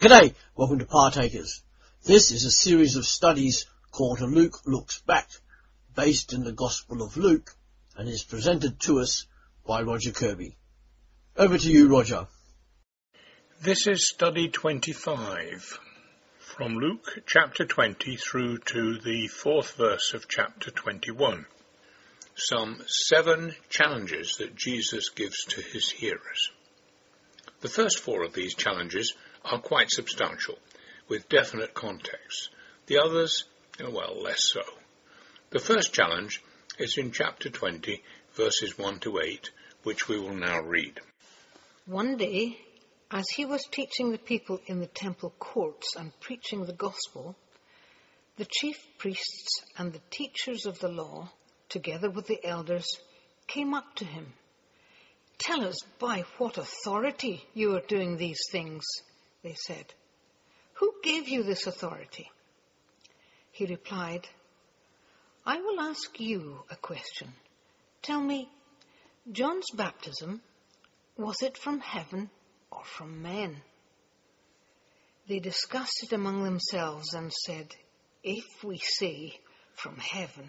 G'day, welcome to Partakers. This is a series of studies called Luke Looks Back, based in the Gospel of Luke, and is presented to us by Roger Kirby. Over to you, Roger. This is study 25, from Luke chapter 20 through to the fourth verse of chapter 21. Some seven challenges that Jesus gives to his hearers. The first four of these challenges are quite substantial, with definite context. The others, well, less so. The first challenge is in chapter 20, verses 1 to 8, which we will now read. One day, as he was teaching the people in the temple courts and preaching the gospel, the chief priests and the teachers of the law, together with the elders, came up to him. Tell us by what authority you are doing these things they said. Who gave you this authority? He replied, I will ask you a question. Tell me, John's baptism, was it from heaven or from men? They discussed it among themselves and said, If we say from heaven,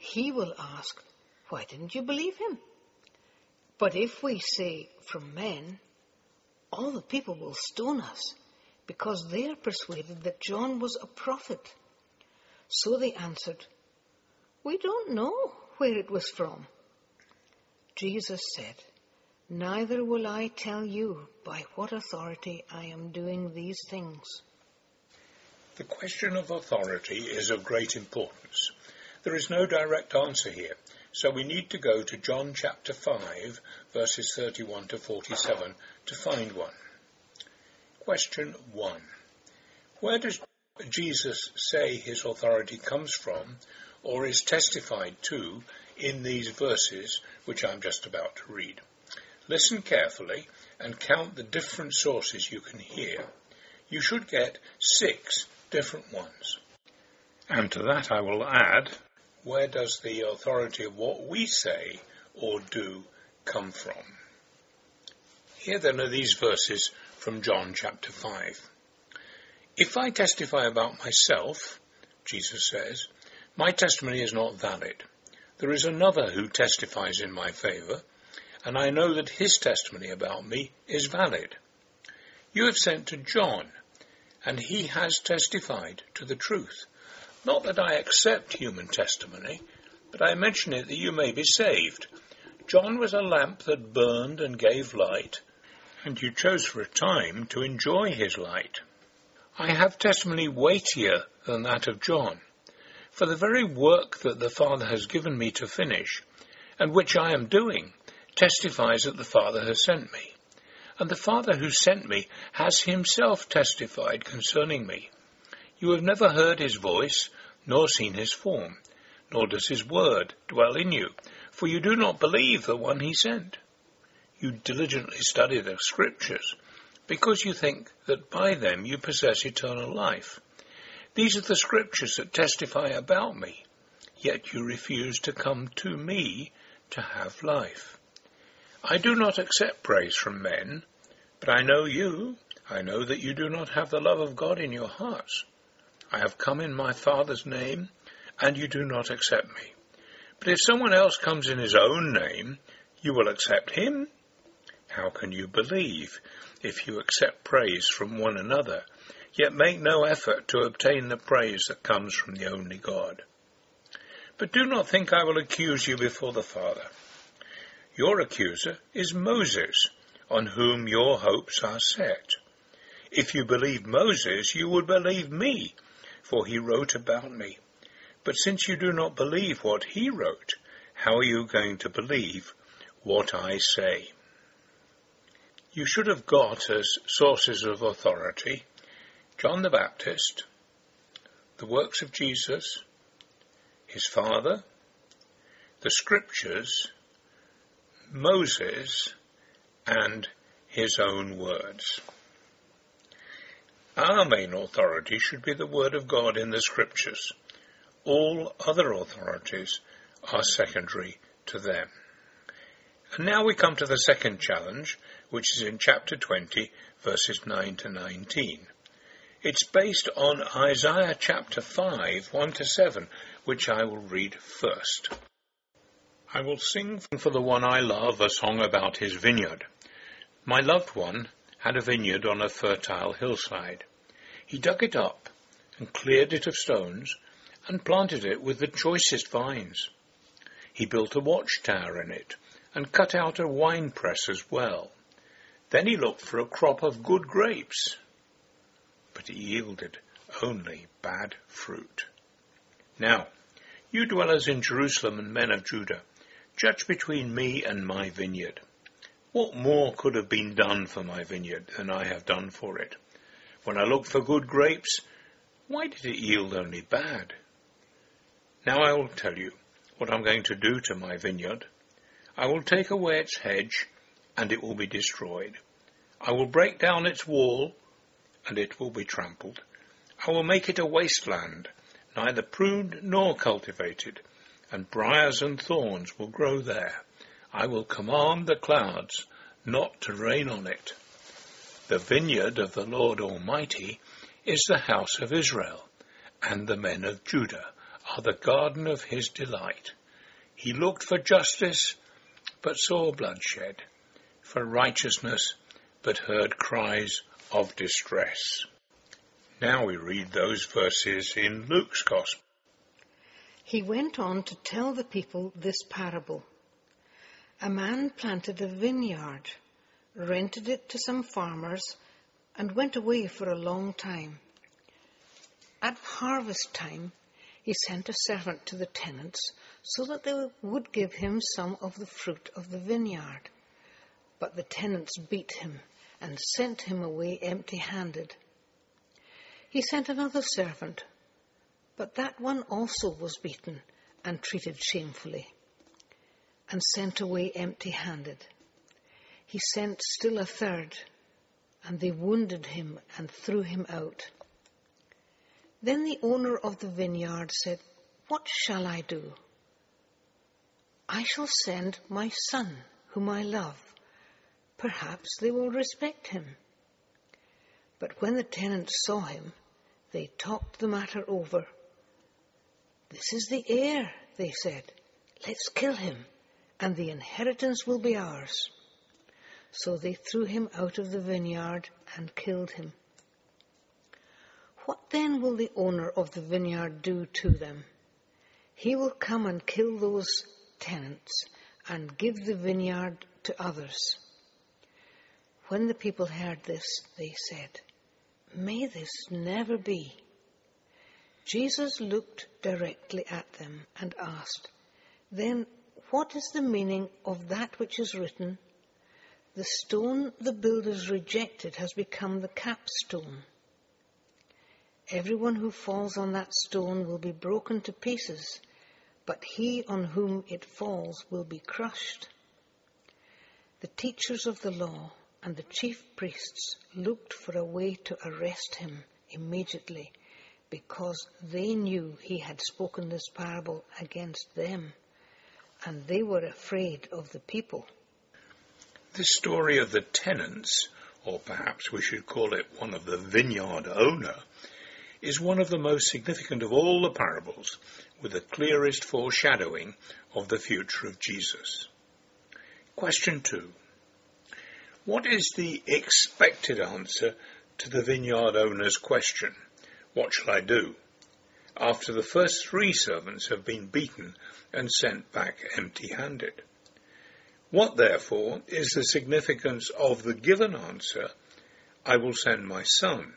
he will ask, Why didn't you believe him? But if we say from men, all the people will stone us because they are persuaded that John was a prophet. So they answered, We don't know where it was from. Jesus said, Neither will I tell you by what authority I am doing these things. The question of authority is of great importance. There is no direct answer here, so we need to go to John chapter 5, verses 31 to 47 to find one. Question 1. Where does Jesus say his authority comes from or is testified to in these verses which I'm just about to read? Listen carefully and count the different sources you can hear. You should get six different ones. And to that I will add where does the authority of what we say or do come from? Here then are these verses from John chapter 5. If I testify about myself, Jesus says, my testimony is not valid. There is another who testifies in my favour, and I know that his testimony about me is valid. You have sent to John, and he has testified to the truth. Not that I accept human testimony, but I mention it that you may be saved. John was a lamp that burned and gave light, and you chose for a time to enjoy his light. I have testimony weightier than that of John, for the very work that the Father has given me to finish, and which I am doing, testifies that the Father has sent me. And the Father who sent me has himself testified concerning me. You have never heard his voice, nor seen his form, nor does his word dwell in you, for you do not believe the one he sent. You diligently study the scriptures, because you think that by them you possess eternal life. These are the scriptures that testify about me, yet you refuse to come to me to have life. I do not accept praise from men, but I know you. I know that you do not have the love of God in your hearts. I have come in my Father's name, and you do not accept me. But if someone else comes in his own name, you will accept him. How can you believe if you accept praise from one another, yet make no effort to obtain the praise that comes from the only God? But do not think I will accuse you before the Father. Your accuser is Moses, on whom your hopes are set. If you believed Moses, you would believe me for he wrote about me. But since you do not believe what he wrote, how are you going to believe what I say? You should have got as sources of authority John the Baptist, the works of Jesus, his father, the scriptures, Moses, and his own words. Our main authority should be the Word of God in the Scriptures. All other authorities are secondary to them. And now we come to the second challenge, which is in chapter 20, verses 9 to 19. It's based on Isaiah chapter 5, 1 to 7, which I will read first. I will sing for the one I love a song about his vineyard. My loved one had a vineyard on a fertile hillside. He dug it up and cleared it of stones and planted it with the choicest vines. He built a watchtower in it and cut out a winepress as well. Then he looked for a crop of good grapes but it yielded only bad fruit. Now, you dwellers in Jerusalem and men of Judah, judge between me and my vineyard. What more could have been done for my vineyard than I have done for it? When I looked for good grapes, why did it yield only bad? Now I will tell you what I'm going to do to my vineyard. I will take away its hedge, and it will be destroyed. I will break down its wall, and it will be trampled. I will make it a wasteland, neither pruned nor cultivated, and briars and thorns will grow there. I will command the clouds not to rain on it. The vineyard of the Lord Almighty is the house of Israel, and the men of Judah are the garden of his delight. He looked for justice, but saw bloodshed, for righteousness, but heard cries of distress. Now we read those verses in Luke's Gospel. He went on to tell the people this parable. A man planted a vineyard, rented it to some farmers, and went away for a long time. At harvest time, he sent a servant to the tenants so that they would give him some of the fruit of the vineyard. But the tenants beat him and sent him away empty handed. He sent another servant, but that one also was beaten and treated shamefully, and sent away empty handed. He sent still a third, and they wounded him and threw him out. Then the owner of the vineyard said, What shall I do? I shall send my son, whom I love perhaps they will respect him. But when the tenants saw him, they talked the matter over. This is the heir, they said. Let's kill him, and the inheritance will be ours. So they threw him out of the vineyard and killed him. What then will the owner of the vineyard do to them? He will come and kill those tenants and give the vineyard to others. When the people heard this, they said, May this never be. Jesus looked directly at them and asked, Then what is the meaning of that which is written? The stone the builders rejected has become the capstone. Everyone who falls on that stone will be broken to pieces, but he on whom it falls will be crushed. The teachers of the law and the chief priests looked for a way to arrest him immediately because they knew he had spoken this parable against them and they were afraid of the people. This story of the tenants, or perhaps we should call it one of the vineyard owner, is one of the most significant of all the parables, with the clearest foreshadowing of the future of Jesus. Question two. What is the expected answer to the vineyard owner's question, What shall I do? After the first three servants have been beaten and sent back empty handed? What, therefore, is the significance of the given answer, I will send my son?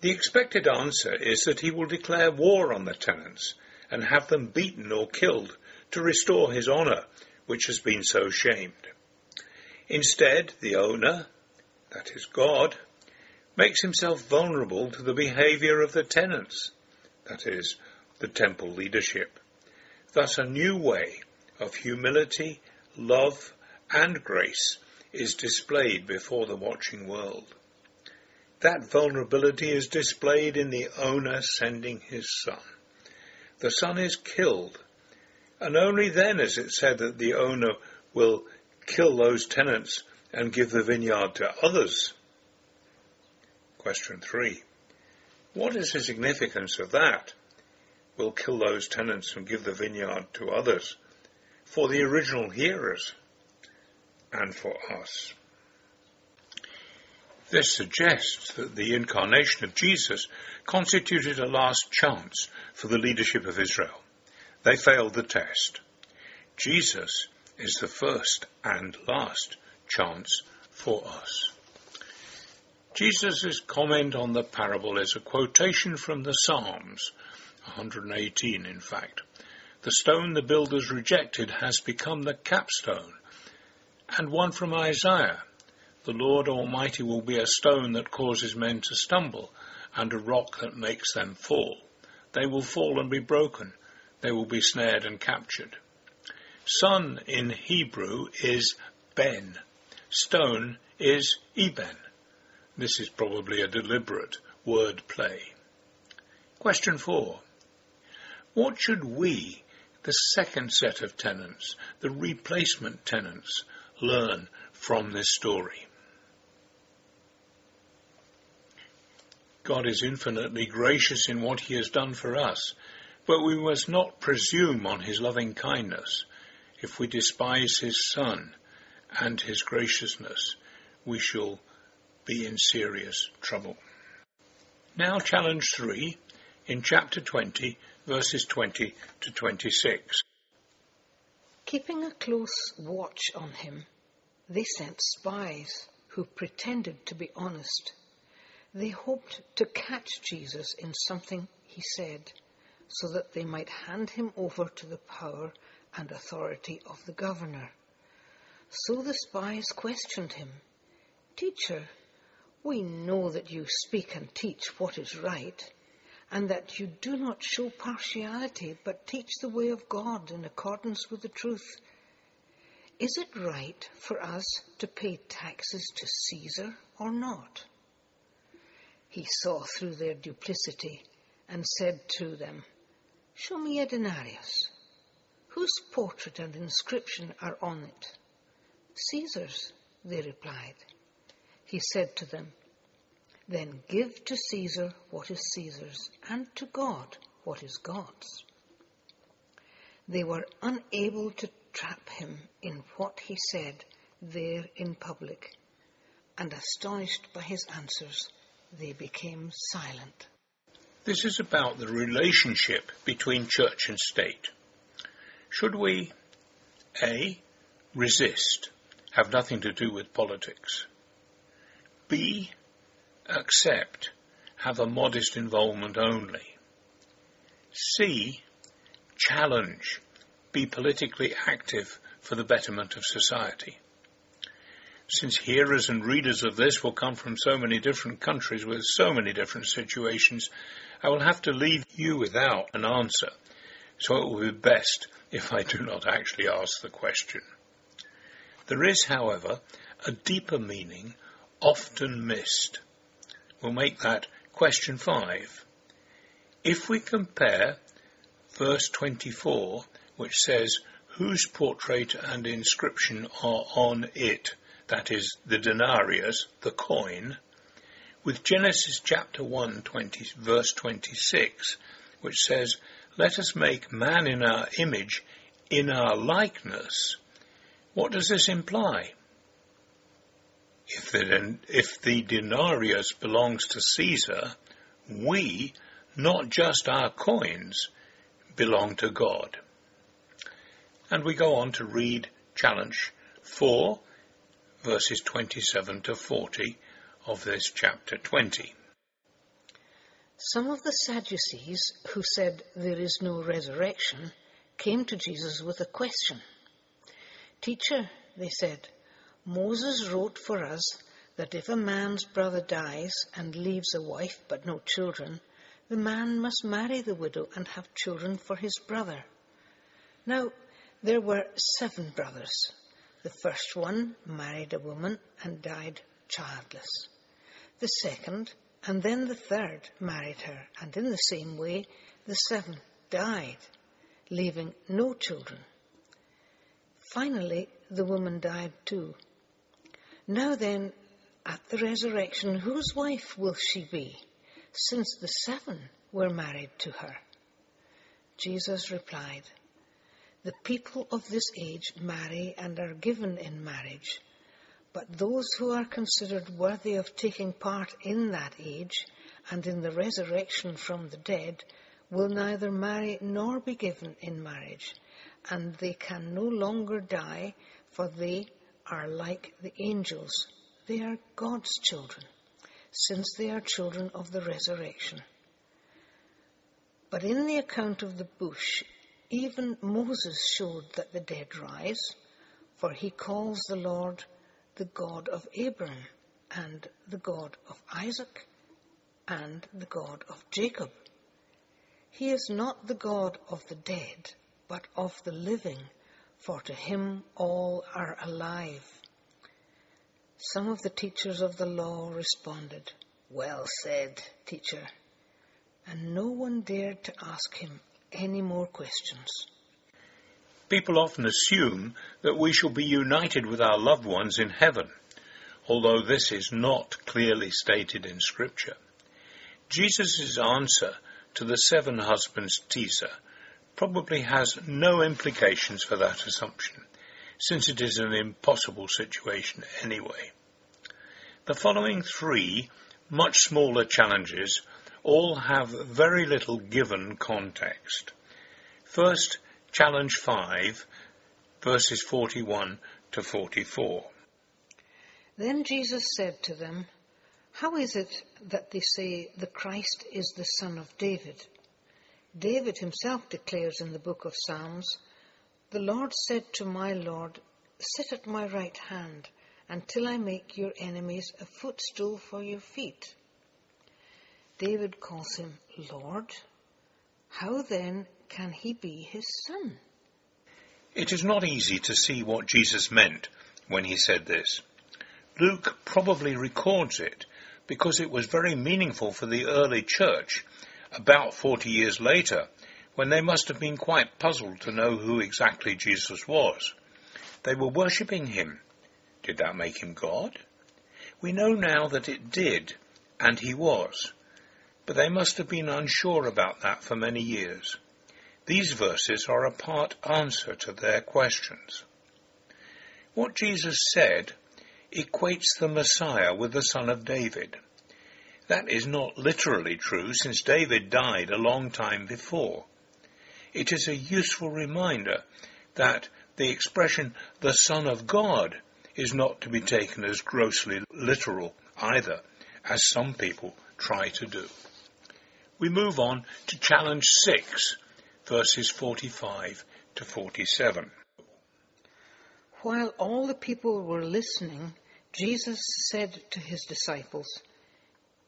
The expected answer is that he will declare war on the tenants and have them beaten or killed to restore his honour, which has been so shamed. Instead, the owner, that is God, makes himself vulnerable to the behavior of the tenants, that is, the temple leadership. Thus, a new way of humility, love, and grace is displayed before the watching world. That vulnerability is displayed in the owner sending his son. The son is killed, and only then is it said that the owner will kill those tenants and give the vineyard to others? Question three. What is the significance of that? We'll kill those tenants and give the vineyard to others for the original hearers and for us. This suggests that the incarnation of Jesus constituted a last chance for the leadership of Israel. They failed the test. Jesus is the first and last chance for us. Jesus' comment on the parable is a quotation from the Psalms, 118 in fact. The stone the builders rejected has become the capstone, and one from Isaiah. The Lord Almighty will be a stone that causes men to stumble, and a rock that makes them fall. They will fall and be broken. They will be snared and captured. Son in Hebrew is Ben. Stone is Eben. This is probably a deliberate word play. Question four. What should we, the second set of tenants, the replacement tenants, learn from this story? God is infinitely gracious in what he has done for us, but we must not presume on his loving kindness. If we despise his Son and his graciousness, we shall be in serious trouble. Now challenge 3 in chapter 20 verses 20 to 26. Keeping a close watch on him, they sent spies who pretended to be honest. They hoped to catch Jesus in something he said so that they might hand him over to the power and authority of the governor. So the spies questioned him. Teacher, we know that you speak and teach what is right, and that you do not show partiality, but teach the way of God in accordance with the truth. Is it right for us to pay taxes to Caesar or not? He saw through their duplicity and said to them, Show me a denarius. Whose portrait and inscription are on it? Caesar's, they replied. He said to them, Then give to Caesar what is Caesar's, and to God what is God's. They were unable to trap him in what he said there in public, and astonished by his answers, they became silent. This is about the relationship between church and state. Should we, A, resist, have nothing to do with politics? B. Accept. Have a modest involvement only. C. Challenge. Be politically active for the betterment of society. Since hearers and readers of this will come from so many different countries with so many different situations, I will have to leave you without an answer. So it will be best if I do not actually ask the question. There is, however, a deeper meaning often missed. We'll make that question 5. If we compare verse 24, which says, whose portrait and inscription are on it, that is, the denarius, the coin, with Genesis chapter 1, 20, verse 26, which says, Let us make man in our image, in our likeness. What does this imply? If the, if the denarius belongs to Caesar, we, not just our coins, belong to God. And we go on to read challenge 4, verses 27 to 40 of this chapter 20. Some of the Sadducees, who said there is no resurrection, came to Jesus with a question. Teacher, they said, Moses wrote for us that if a man's brother dies and leaves a wife but no children, the man must marry the widow and have children for his brother. Now, there were seven brothers. The first one married a woman and died childless. The second and then the third married her, and in the same way the seventh died, leaving no children. Finally, the woman died too. Now then, at the resurrection, whose wife will she be, since the seven were married to her? Jesus replied, The people of this age marry and are given in marriage, but those who are considered worthy of taking part in that age and in the resurrection from the dead will neither marry nor be given in marriage, and they can no longer die, for they are like the angels. They are God's children, since they are children of the resurrection. But in the account of the bush, even Moses showed that the dead rise, for he calls the Lord the God of Abraham, and the God of Isaac, and the God of Jacob. He is not the God of the dead, but of the living, for to him all are alive. Some of the teachers of the law responded, Well said, teacher. And no one dared to ask him any more questions. People often assume that we shall be united with our loved ones in heaven, although this is not clearly stated in Scripture. Jesus' answer to the seven husbands teaser probably has no implications for that assumption, since it is an impossible situation anyway. The following three much smaller challenges all have very little given context. First, challenge 5, verses 41 to 44. Then Jesus said to them, How is it that they say the Christ is the son of David? David himself declares in the book of Psalms, The Lord said to my Lord, Sit at my right hand until I make your enemies a footstool for your feet. David calls him Lord. How then can he be his son? It is not easy to see what Jesus meant when he said this. Luke probably records it because it was very meaningful for the early church about 40 years later when they must have been quite puzzled to know who exactly Jesus was. They were worshipping him did that make him God? We know now that it did, and he was. But they must have been unsure about that for many years. These verses are a part answer to their questions. What Jesus said equates the Messiah with the son of David. That is not literally true since David died a long time before. It is a useful reminder that the expression the Son of God is not to be taken as grossly literal either, as some people try to do. We move on to challenge 6, verses 45 to 47. While all the people were listening, Jesus said to his disciples,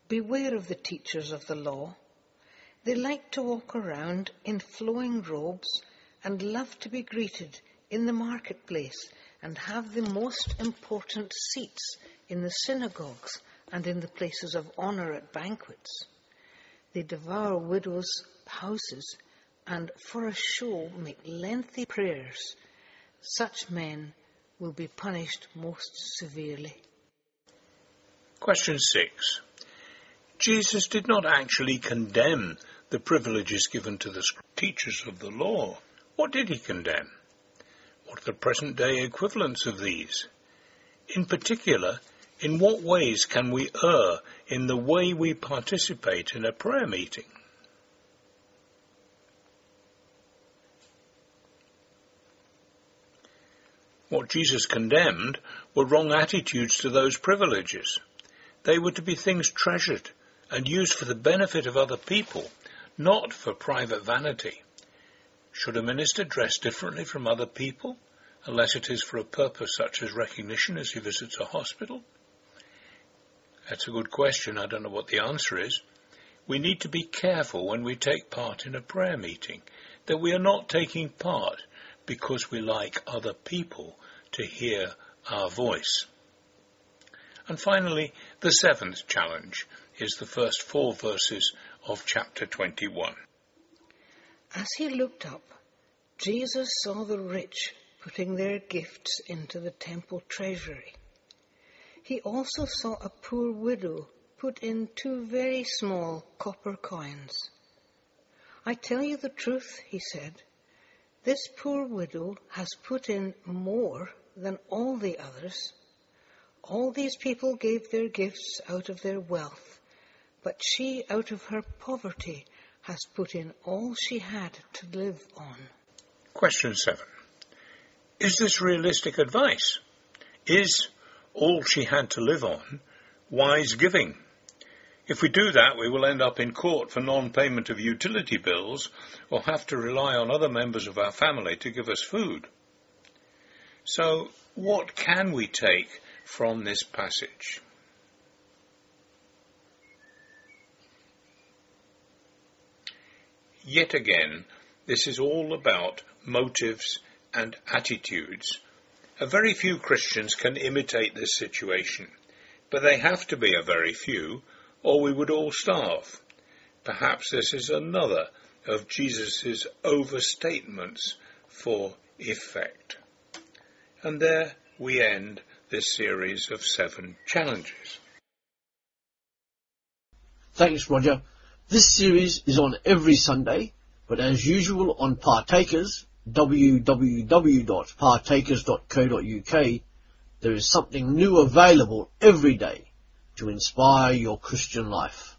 Beware of the teachers of the law. They like to walk around in flowing robes and love to be greeted in the marketplace and have the most important seats in the synagogues and in the places of honor at banquets. They devour widows' houses and for a show make lengthy prayers. Such men will be punished most severely. Question 6. Jesus did not actually condemn the privileges given to the teachers of the law. What did he condemn? What are the present day equivalents of these? In particular, in what ways can we err in the way we participate in a prayer meeting? What Jesus condemned were wrong attitudes to those privileges. They were to be things treasured and used for the benefit of other people, not for private vanity. Should a minister dress differently from other people, unless it is for a purpose such as recognition as he visits a hospital? That's a good question. I don't know what the answer is. We need to be careful when we take part in a prayer meeting that we are not taking part because we like other people to hear our voice. And finally, the seventh challenge is the first four verses of chapter 21. As he looked up, Jesus saw the rich putting their gifts into the temple treasury. he also saw a poor widow put in two very small copper coins. I tell you the truth, he said, this poor widow has put in more than all the others. All these people gave their gifts out of their wealth, but she, out of her poverty, has put in all she had to live on. Question 7. Is this realistic advice? Is all she had to live on wise giving? If we do that, we will end up in court for non-payment of utility bills or have to rely on other members of our family to give us food. So, what can we take from this passage? Yet again, this is all about motives and attitudes. A very few Christians can imitate this situation, but they have to be a very few or we would all starve. Perhaps this is another of Jesus' overstatements for effect. And there we end this series of seven challenges. Thanks, Roger. This series is on every Sunday, but as usual on Partakers, www.partakers.co.uk, there is something new available every day to inspire your Christian life.